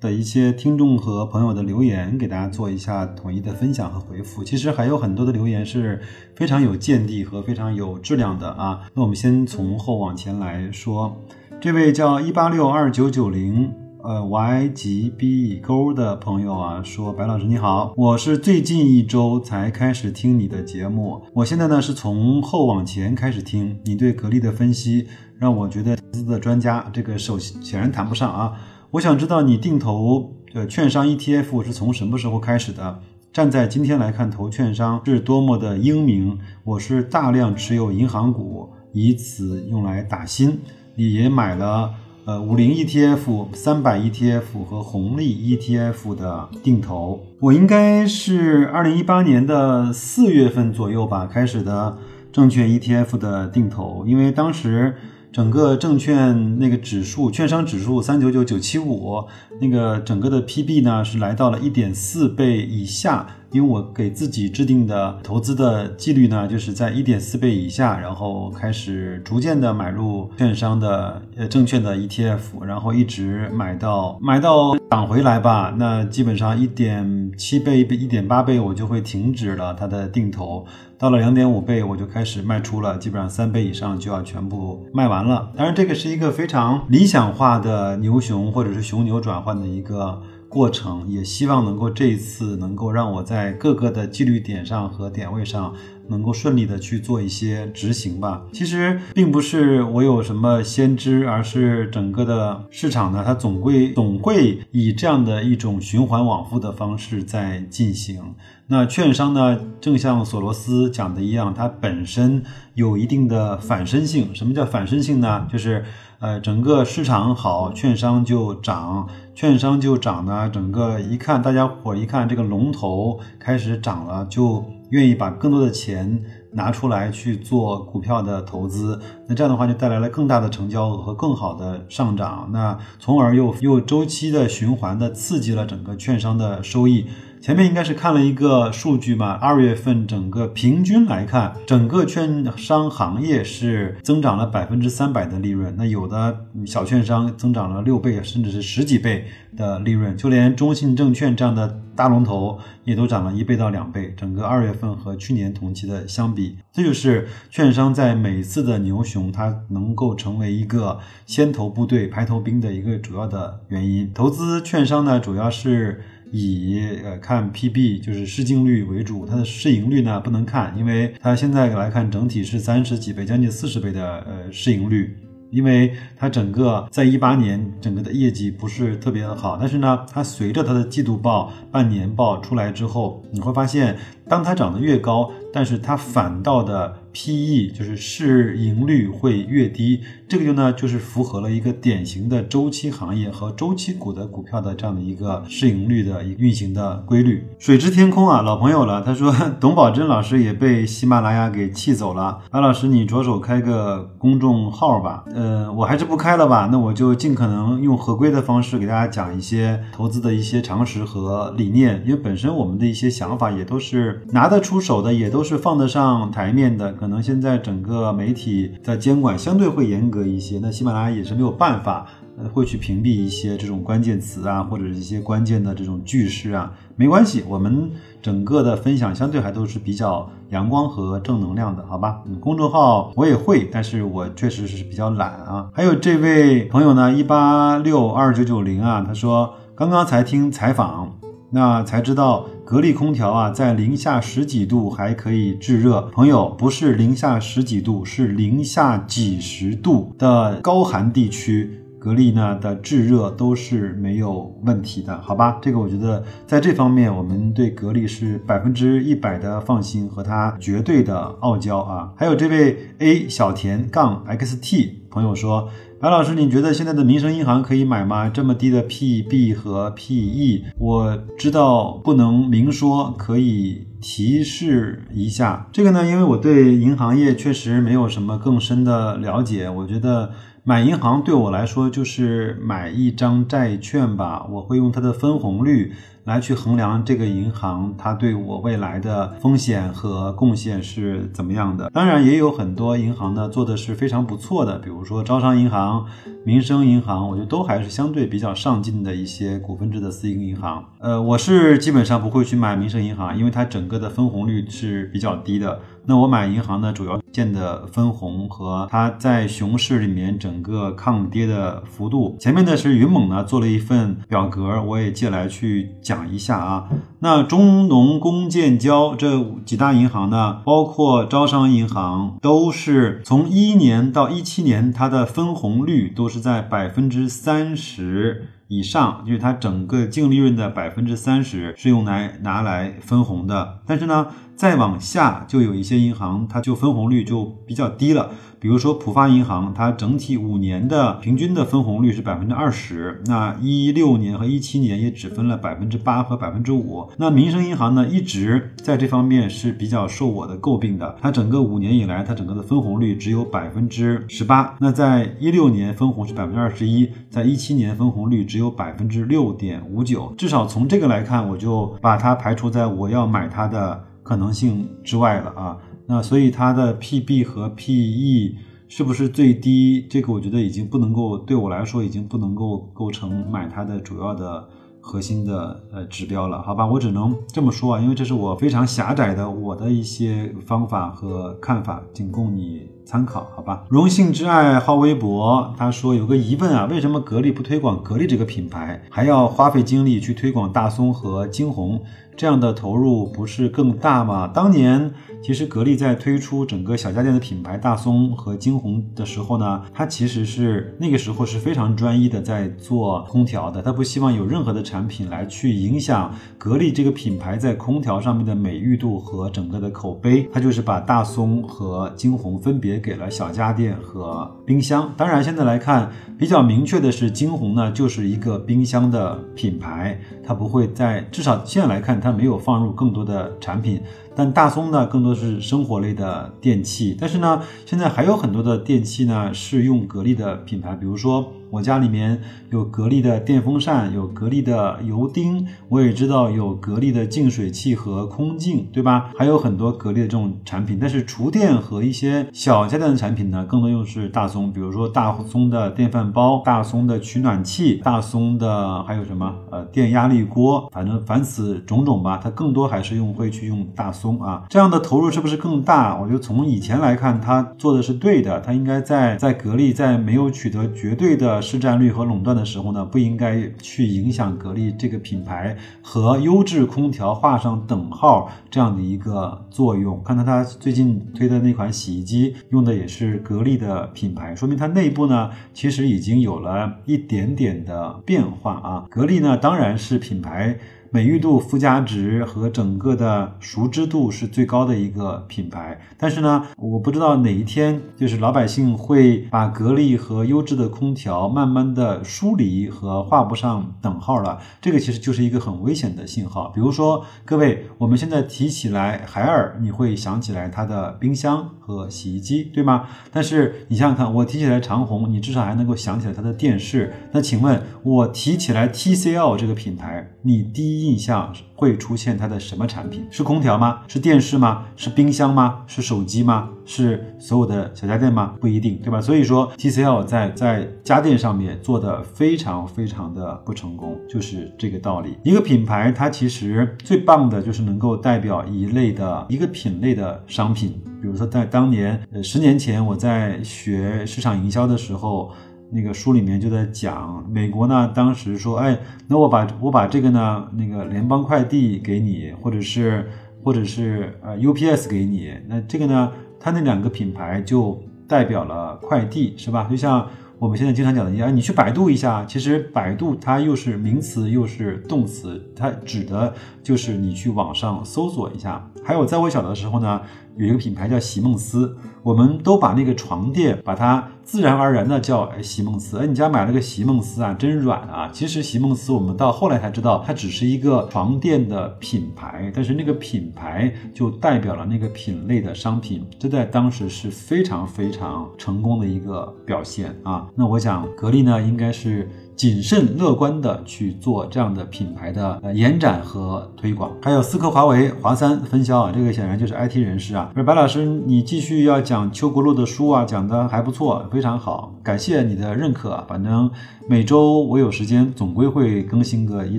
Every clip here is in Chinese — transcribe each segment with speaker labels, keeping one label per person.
Speaker 1: 的一些听众和朋友的留言，给大家做一下统一的分享和回复。其实还有很多的留言是非常有见地和非常有质量的啊。那我们先从后往前来说，这位叫一八六二九九零呃 Y 级 B 勾的朋友啊，说白老师你好，我是最近一周才开始听你的节目，我现在呢是从后往前开始听你对格力的分析，让我觉得资的专家这个手显然谈不上啊。我想知道你定投呃券商 ETF 是从什么时候开始的？站在今天来看，投券商是多么的英明。我是大量持有银行股，以此用来打新，你也买了呃五零 ETF、三百 ETF 和红利 ETF 的定投。我应该是二零一八年的四月份左右吧开始的证券 ETF 的定投，因为当时。整个证券那个指数，券商指数三九九九七五，那个整个的 PB 呢是来到了一点四倍以下。因为我给自己制定的投资的纪律呢，就是在一点四倍以下，然后开始逐渐的买入券商的呃证券的 ETF，然后一直买到买到涨回来吧。那基本上一点七倍、一点八倍我就会停止了它的定投，到了两点五倍我就开始卖出了，基本上三倍以上就要全部卖完了。当然，这个是一个非常理想化的牛熊或者是熊牛转换的一个。过程也希望能够这一次能够让我在各个的纪律点上和点位上能够顺利的去做一些执行吧。其实并不是我有什么先知，而是整个的市场呢，它总归总会以这样的一种循环往复的方式在进行。那券商呢，正像索罗斯讲的一样，它本身有一定的反身性。什么叫反身性呢？就是呃，整个市场好，券商就涨。券商就涨呢，整个一看，大家伙一看这个龙头开始涨了，就愿意把更多的钱拿出来去做股票的投资。那这样的话就带来了更大的成交额和更好的上涨，那从而又又周期的循环的刺激了整个券商的收益。前面应该是看了一个数据嘛，二月份整个平均来看，整个券商行业是增长了百分之三百的利润。那有的小券商增长了六倍，甚至是十几倍的利润。就连中信证券这样的大龙头也都涨了一倍到两倍。整个二月份和去年同期的相比，这就是券商在每次的牛熊，它能够成为一个先头部队、排头兵的一个主要的原因。投资券商呢，主要是。以呃看 PB 就是市净率为主，它的市盈率呢不能看，因为它现在来看整体是三十几倍，将近四十倍的呃市盈率，因为它整个在一八年整个的业绩不是特别的好，但是呢，它随着它的季度报、半年报出来之后，你会发现，当它涨得越高，但是它反倒的。P/E 就是市盈率会越低，这个就呢就是符合了一个典型的周期行业和周期股的股票的这样的一个市盈率的运行的规律。水之天空啊，老朋友了，他说 董宝珍老师也被喜马拉雅给气走了。白老师，你着手开个公众号吧。呃，我还是不开了吧，那我就尽可能用合规的方式给大家讲一些投资的一些常识和理念，因为本身我们的一些想法也都是拿得出手的，也都是放得上台面的。可能现在整个媒体的监管相对会严格一些，那喜马拉雅也是没有办法，呃，会去屏蔽一些这种关键词啊，或者一些关键的这种句式啊，没关系，我们整个的分享相对还都是比较阳光和正能量的，好吧？嗯公众号我也会，但是我确实是比较懒啊。还有这位朋友呢，一八六二九九零啊，他说刚刚才听采访。那才知道，格力空调啊，在零下十几度还可以制热。朋友，不是零下十几度，是零下几十度的高寒地区，格力呢的制热都是没有问题的，好吧？这个我觉得在这方面，我们对格力是百分之一百的放心和它绝对的傲娇啊。还有这位 A 小田杠 XT 朋友说。白老师，你觉得现在的民生银行可以买吗？这么低的 PB 和 PE，我知道不能明说，可以提示一下。这个呢，因为我对银行业确实没有什么更深的了解，我觉得。买银行对我来说就是买一张债券吧，我会用它的分红率来去衡量这个银行它对我未来的风险和贡献是怎么样的。当然，也有很多银行呢做的是非常不错的，比如说招商银行、民生银行，我觉得都还是相对比较上进的一些股份制的私营银行。呃，我是基本上不会去买民生银行，因为它整个的分红率是比较低的。那我买银行呢，主要见的分红和它在熊市里面整个抗跌的幅度。前面呢是云猛呢做了一份表格，我也借来去讲一下啊。那中农工建交这几大银行呢，包括招商银行，都是从一一年到一七年，它的分红率都是在百分之三十。以上，就是它整个净利润的百分之三十是用来拿来分红的。但是呢，再往下就有一些银行，它就分红率就比较低了。比如说浦发银行，它整体五年的平均的分红率是百分之二十，那一六年和一七年也只分了百分之八和百分之五。那民生银行呢，一直在这方面是比较受我的诟病的。它整个五年以来，它整个的分红率只有百分之十八。那在一六年分红是百分之二十一，在一七年分红率只有百分之六点五九。至少从这个来看，我就把它排除在我要买它的可能性之外了啊。那所以它的 PB 和 PE 是不是最低？这个我觉得已经不能够对我来说已经不能够构成买它的主要的核心的呃指标了，好吧？我只能这么说啊，因为这是我非常狭窄的我的一些方法和看法，仅供你参考，好吧？荣幸之爱好微博，他说有个疑问啊，为什么格力不推广格力这个品牌，还要花费精力去推广大松和惊鸿？这样的投入不是更大吗？当年其实格力在推出整个小家电的品牌大松和惊鸿的时候呢，它其实是那个时候是非常专一的在做空调的，它不希望有任何的产品来去影响格力这个品牌在空调上面的美誉度和整个的口碑。它就是把大松和惊鸿分别给了小家电和冰箱。当然现在来看比较明确的是，惊鸿呢就是一个冰箱的品牌，它不会在至少现在来看。它没有放入更多的产品，但大松呢更多是生活类的电器。但是呢，现在还有很多的电器呢是用格力的品牌，比如说。我家里面有格力的电风扇，有格力的油汀，我也知道有格力的净水器和空净，对吧？还有很多格力的这种产品。但是厨电和一些小家电的产品呢，更多用是大松，比如说大松的电饭煲、大松的取暖器、大松的还有什么呃电压力锅，反正凡此种种吧，它更多还是用会去用大松松啊。这样的投入是不是更大？我觉得从以前来看，它做的是对的，它应该在在格力在没有取得绝对的。市占率和垄断的时候呢，不应该去影响格力这个品牌和优质空调画上等号这样的一个作用。看到它最近推的那款洗衣机用的也是格力的品牌，说明它内部呢其实已经有了一点点的变化啊。格力呢当然是品牌。美誉度、附加值和整个的熟知度是最高的一个品牌，但是呢，我不知道哪一天就是老百姓会把格力和优质的空调慢慢的疏离和画不上等号了。这个其实就是一个很危险的信号。比如说，各位，我们现在提起来海尔，你会想起来它的冰箱和洗衣机，对吗？但是你想想看，我提起来长虹，你至少还能够想起来它的电视。那请问，我提起来 TCL 这个品牌，你第一？印象会出现它的什么产品？是空调吗？是电视吗？是冰箱吗？是手机吗？是所有的小家电吗？不一定，对吧？所以说，TCL 在在家电上面做的非常非常的不成功，就是这个道理。一个品牌它其实最棒的就是能够代表一类的一个品类的商品。比如说在当年，呃，十年前我在学市场营销的时候。那个书里面就在讲，美国呢当时说，哎，那我把我把这个呢，那个联邦快递给你，或者是或者是呃 UPS 给你，那这个呢，它那两个品牌就代表了快递，是吧？就像我们现在经常讲的一样，你去百度一下，其实百度它又是名词又是动词，它指的就是你去网上搜索一下。还有在我小的时候呢。有一个品牌叫席梦思，我们都把那个床垫把它自然而然的叫哎席梦思。哎，你家买了个席梦思啊，真软啊！其实席梦思我们到后来才知道，它只是一个床垫的品牌，但是那个品牌就代表了那个品类的商品，这在当时是非常非常成功的一个表现啊。那我想格力呢，应该是。谨慎乐观的去做这样的品牌的延展和推广，还有思科、华为、华三分销啊，这个显然就是 IT 人士啊。白老师，你继续要讲邱国禄的书啊，讲的还不错，非常好，感谢你的认可。反正每周我有时间，总归会更新个一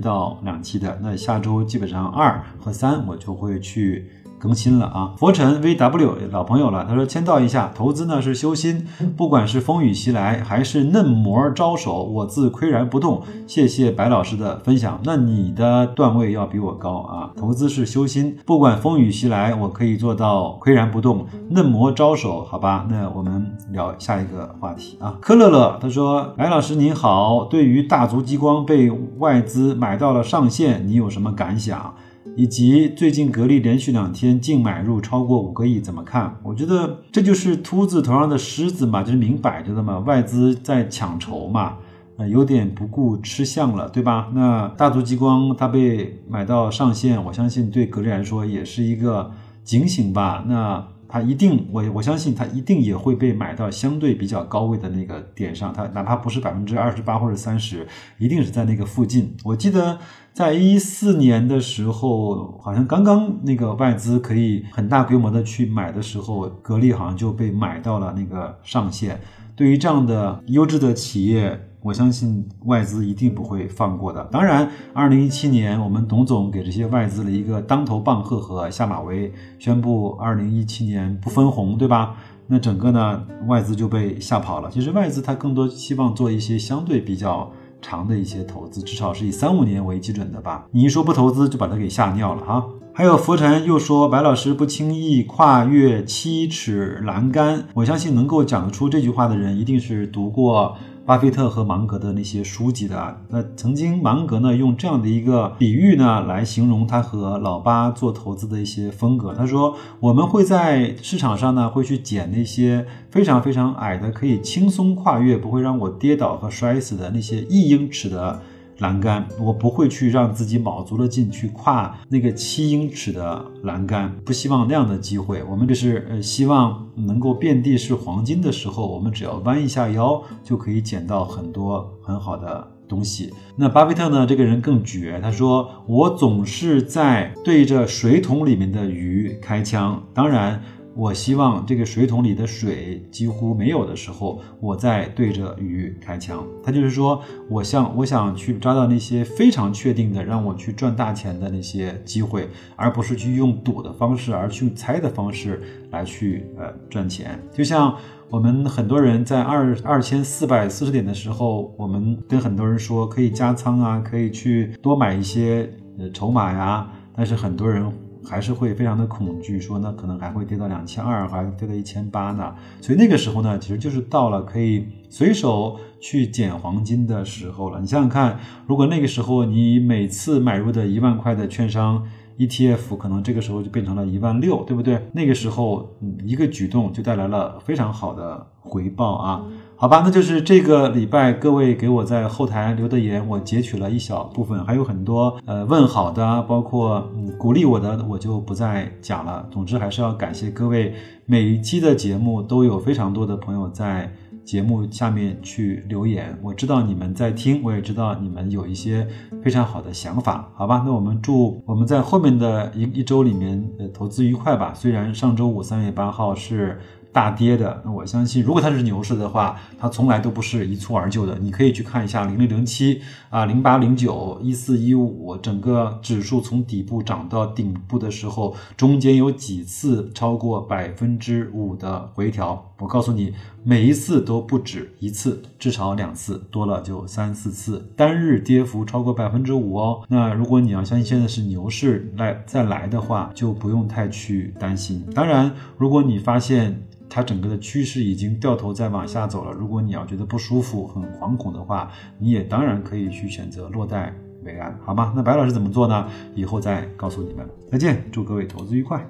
Speaker 1: 到两期的。那下周基本上二和三我就会去。更新了啊，佛尘 VW 老朋友了。他说签到一下，投资呢是修心，不管是风雨袭来还是嫩模招手，我自岿然不动。谢谢白老师的分享。那你的段位要比我高啊，投资是修心，不管风雨袭来，我可以做到岿然不动。嫩模招手，好吧，那我们聊下一个话题啊。科乐乐他说，白老师您好，对于大族激光被外资买到了上限，你有什么感想？以及最近格力连续两天净买入超过五个亿，怎么看？我觉得这就是秃子头上的虱子嘛，就是明摆着的嘛，外资在抢筹嘛，呃，有点不顾吃相了，对吧？那大族激光它被买到上限，我相信对格力来说也是一个警醒吧。那。它一定，我我相信它一定也会被买到相对比较高位的那个点上，它哪怕不是百分之二十八或者三十，一定是在那个附近。我记得在一四年的时候，好像刚刚那个外资可以很大规模的去买的时候，格力好像就被买到了那个上限。对于这样的优质的企业。我相信外资一定不会放过的。当然，二零一七年我们董总给这些外资了一个当头棒喝和下马威，宣布二零一七年不分红，对吧？那整个呢，外资就被吓跑了。其实外资它更多希望做一些相对比较长的一些投资，至少是以三五年为基准的吧。你一说不投资，就把它给吓尿了哈。还有佛尘又说白老师不轻易跨越七尺栏杆，我相信能够讲得出这句话的人，一定是读过。巴菲特和芒格的那些书籍的啊，那曾经芒格呢用这样的一个比喻呢来形容他和老巴做投资的一些风格。他说，我们会在市场上呢会去捡那些非常非常矮的，可以轻松跨越，不会让我跌倒和摔死的那些一英尺的。栏杆，我不会去让自己卯足了劲去跨那个七英尺的栏杆，不希望那样的机会。我们这是呃，希望能够遍地是黄金的时候，我们只要弯一下腰就可以捡到很多很好的东西。那巴菲特呢？这个人更绝，他说我总是在对着水桶里面的鱼开枪，当然。我希望这个水桶里的水几乎没有的时候，我再对着鱼开枪。他就是说，我想我想去抓到那些非常确定的让我去赚大钱的那些机会，而不是去用赌的方式，而去猜的方式来去呃赚钱。就像我们很多人在二二千四百四十点的时候，我们跟很多人说可以加仓啊，可以去多买一些呃筹码呀，但是很多人。还是会非常的恐惧，说那可能还会跌到两千二，还跌到一千八呢。所以那个时候呢，其实就是到了可以随手去捡黄金的时候了。你想想看，如果那个时候你每次买入的一万块的券商 ETF，可能这个时候就变成了一万六，对不对？那个时候一个举动就带来了非常好的回报啊。好吧，那就是这个礼拜各位给我在后台留的言，我截取了一小部分，还有很多呃问好的，包括嗯鼓励我的，我就不再讲了。总之还是要感谢各位，每一期的节目都有非常多的朋友在节目下面去留言，我知道你们在听，我也知道你们有一些非常好的想法。好吧，那我们祝我们在后面的一一周里面呃投资愉快吧。虽然上周五三月八号是。大跌的，那我相信，如果它是牛市的话，它从来都不是一蹴而就的。你可以去看一下零零零七啊，零八零九一四一五，整个指数从底部涨到顶部的时候，中间有几次超过百分之五的回调。我告诉你，每一次都不止一次，至少两次，多了就三四次，单日跌幅超过百分之五哦。那如果你要相信现在是牛市来再来的话，就不用太去担心。当然，如果你发现，它整个的趋势已经掉头在往下走了。如果你要觉得不舒服、很惶恐的话，你也当然可以去选择落袋为安，好吗？那白老师怎么做呢？以后再告诉你们。再见，祝各位投资愉快。